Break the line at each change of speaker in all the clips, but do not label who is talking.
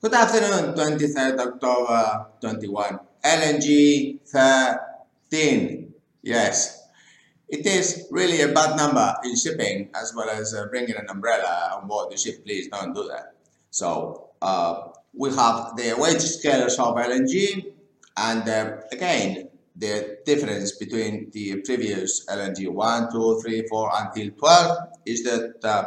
Good afternoon, 23rd October 21. LNG 13. Yes, it is really a bad number in shipping as well as uh, bringing an umbrella on board the ship. Please don't do that. So uh, we have the wage scales of LNG and uh, again the difference between the previous LNG 1, 2, 3, 4 until 12 is that uh,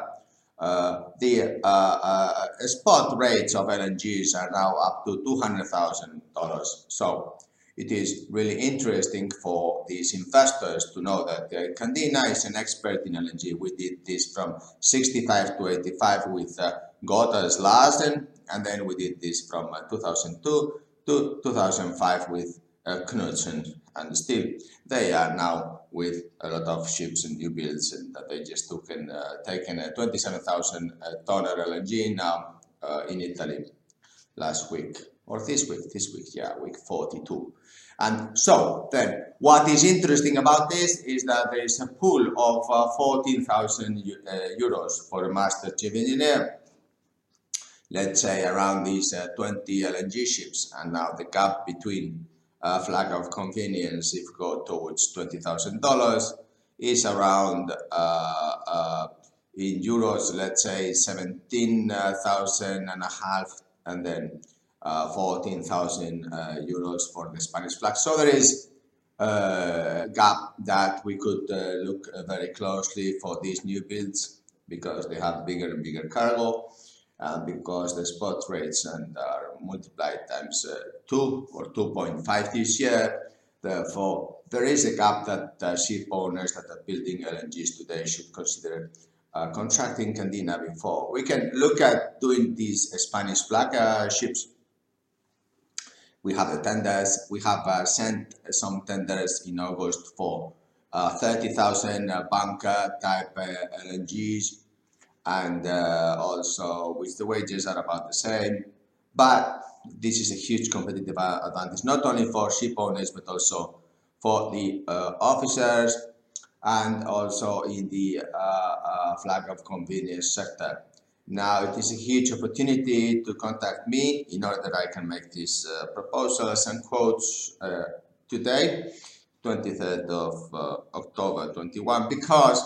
the uh, uh, spot rates of LNGs are now up to $200,000. So it is really interesting for these investors to know that uh, Candina is an expert in LNG. We did this from 65 to 85 with uh, Gotaas-Larsen, and then we did this from uh, 2002 to 2005 with uh, Knutsen and still they are now with a lot of ships and new builds and that they just took and uh, taken a 27,000 uh, tonner LNG now uh, in Italy last week. Or this week, this week, yeah, week 42. And so then what is interesting about this is that there is a pool of uh, 14,000 uh, euros for a master chief engineer. Let's say around these uh, 20 LNG ships. And now the gap between uh, flag of convenience if go towards $20,000 is around uh, uh, in euros let's say 17,000 and a half and then uh, 14,000 uh, euros for the Spanish flag. So there is a gap that we could uh, look very closely for these new builds because they have bigger and bigger cargo uh, because the spot rates and are multiplied times uh, 2 or 2.5 this year. Therefore, there is a gap that uh, ship owners that are building LNGs today should consider uh, contracting Candina before. We can look at doing these Spanish flag uh, ships. We have the tenders. We have uh, sent some tenders in August for 30,000 bunker type LNGs and uh, also which the wages are about the same. But this is a huge competitive advantage, not only for ship owners, but also for the uh, officers and also in the uh, uh flag of convenience sector. Now it is a huge opportunity to contact me in order that I can make these uh, proposals and quotes uh, today, 23rd of October 21, because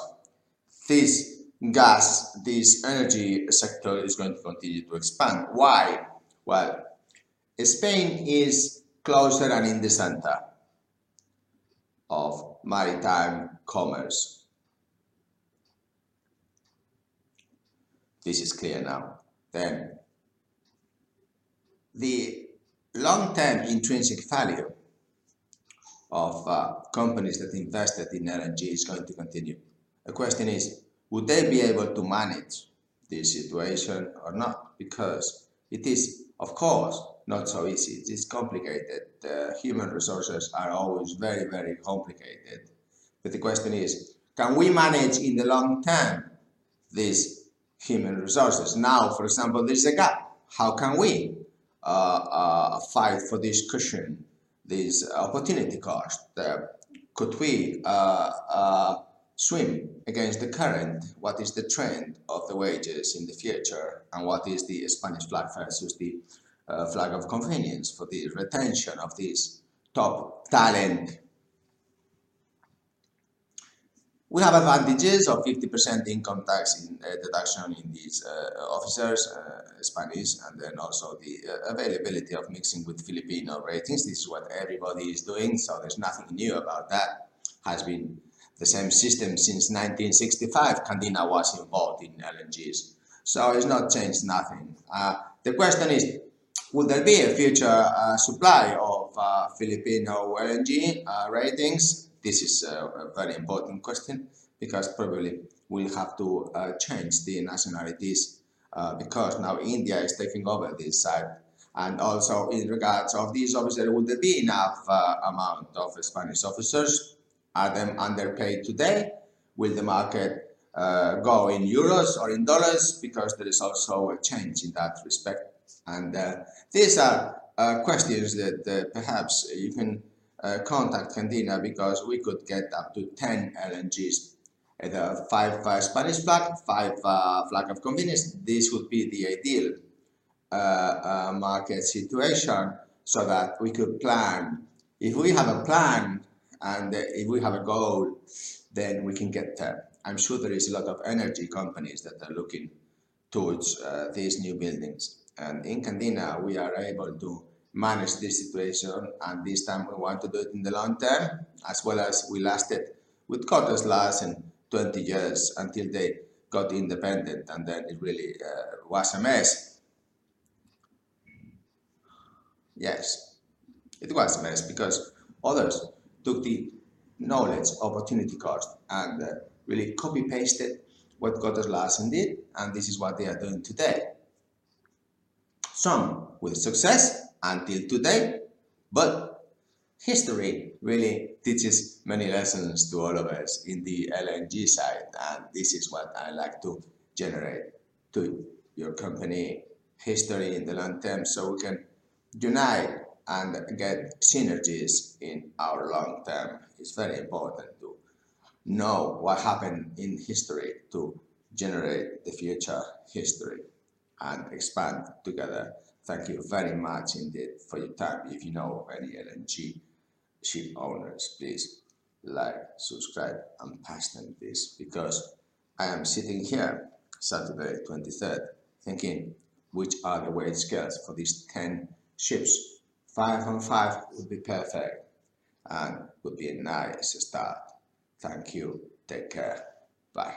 this gas, this energy sector is going to continue to expand. Why? Well, Spain is closer and in the center of maritime commerce. This is clear now. Then, the long-term intrinsic value of uh, companies that invested in LNG is going to continue. The question is, would they be able to manage this situation or not? Because it is, of course, not so easy. It is complicated. Uh, human resources are always very, very complicated. But the question is, can we manage in the long term these human resources? Now, for example, there's a gap. How can we uh, uh, fight for this cushion, this opportunity cost? Uh, could we uh, uh, swim against the current what is the trend of the wages in the future and what is the Spanish flag versus the uh, flag of convenience for the retention of this top talent. We have advantages of 50% income tax in, uh, deduction in these uh, officers, uh, Spanish, and then also the uh, availability of mixing with Filipino ratings. This is what everybody is doing, so there's nothing new about that. Has been the same system since 1965. Candina was involved in LNGs. So it's not changed nothing. Uh, the question is, would there be a future uh, supply of uh, Filipino LNG uh, ratings? This is a, very important question because probably we'll have to uh, change the nationalities uh, because now India is taking over this side. And also in regards of these officers, would there be enough amount of Spanish officers are them underpaid today? Will the market uh, go in euros or in dollars? Because there is also a change in that respect. And uh, these are uh, questions that uh, perhaps you can uh, contact Candina because we could get up to 10 LNGs. Either five Spanish flag, five flag of convenience. This would be the ideal uh, market situation so that we could plan. If we have a plan and if we have a goal, then we can get there. I'm sure there is a lot of energy companies that are looking towards uh, these new buildings. And in Candina, we are able to manage this situation and this time we want to do it in the long term as well as we lasted with Gotaas in 20 years until they got independent and then it really uh, was a mess. Yes, it was a mess because others took the knowledge opportunity cost and uh, really copy pasted what Gotaas did and this is what they are doing today. Some with success until today, but history really teaches many lessons to all of us in the LNG side and this is what I like to generate to your company history in the long term so we can unite and get synergies in our long term. It's very important to know what happened in history to generate the future history and expand together. Thank you very much indeed for your time. If you know any LNG ship owners, please like, subscribe and pass them this because I am sitting here Saturday 23rd thinking which are the weight scales for these 10 ships. 5 on 5 would be perfect and would be a nice start. Thank you. Take care. Bye.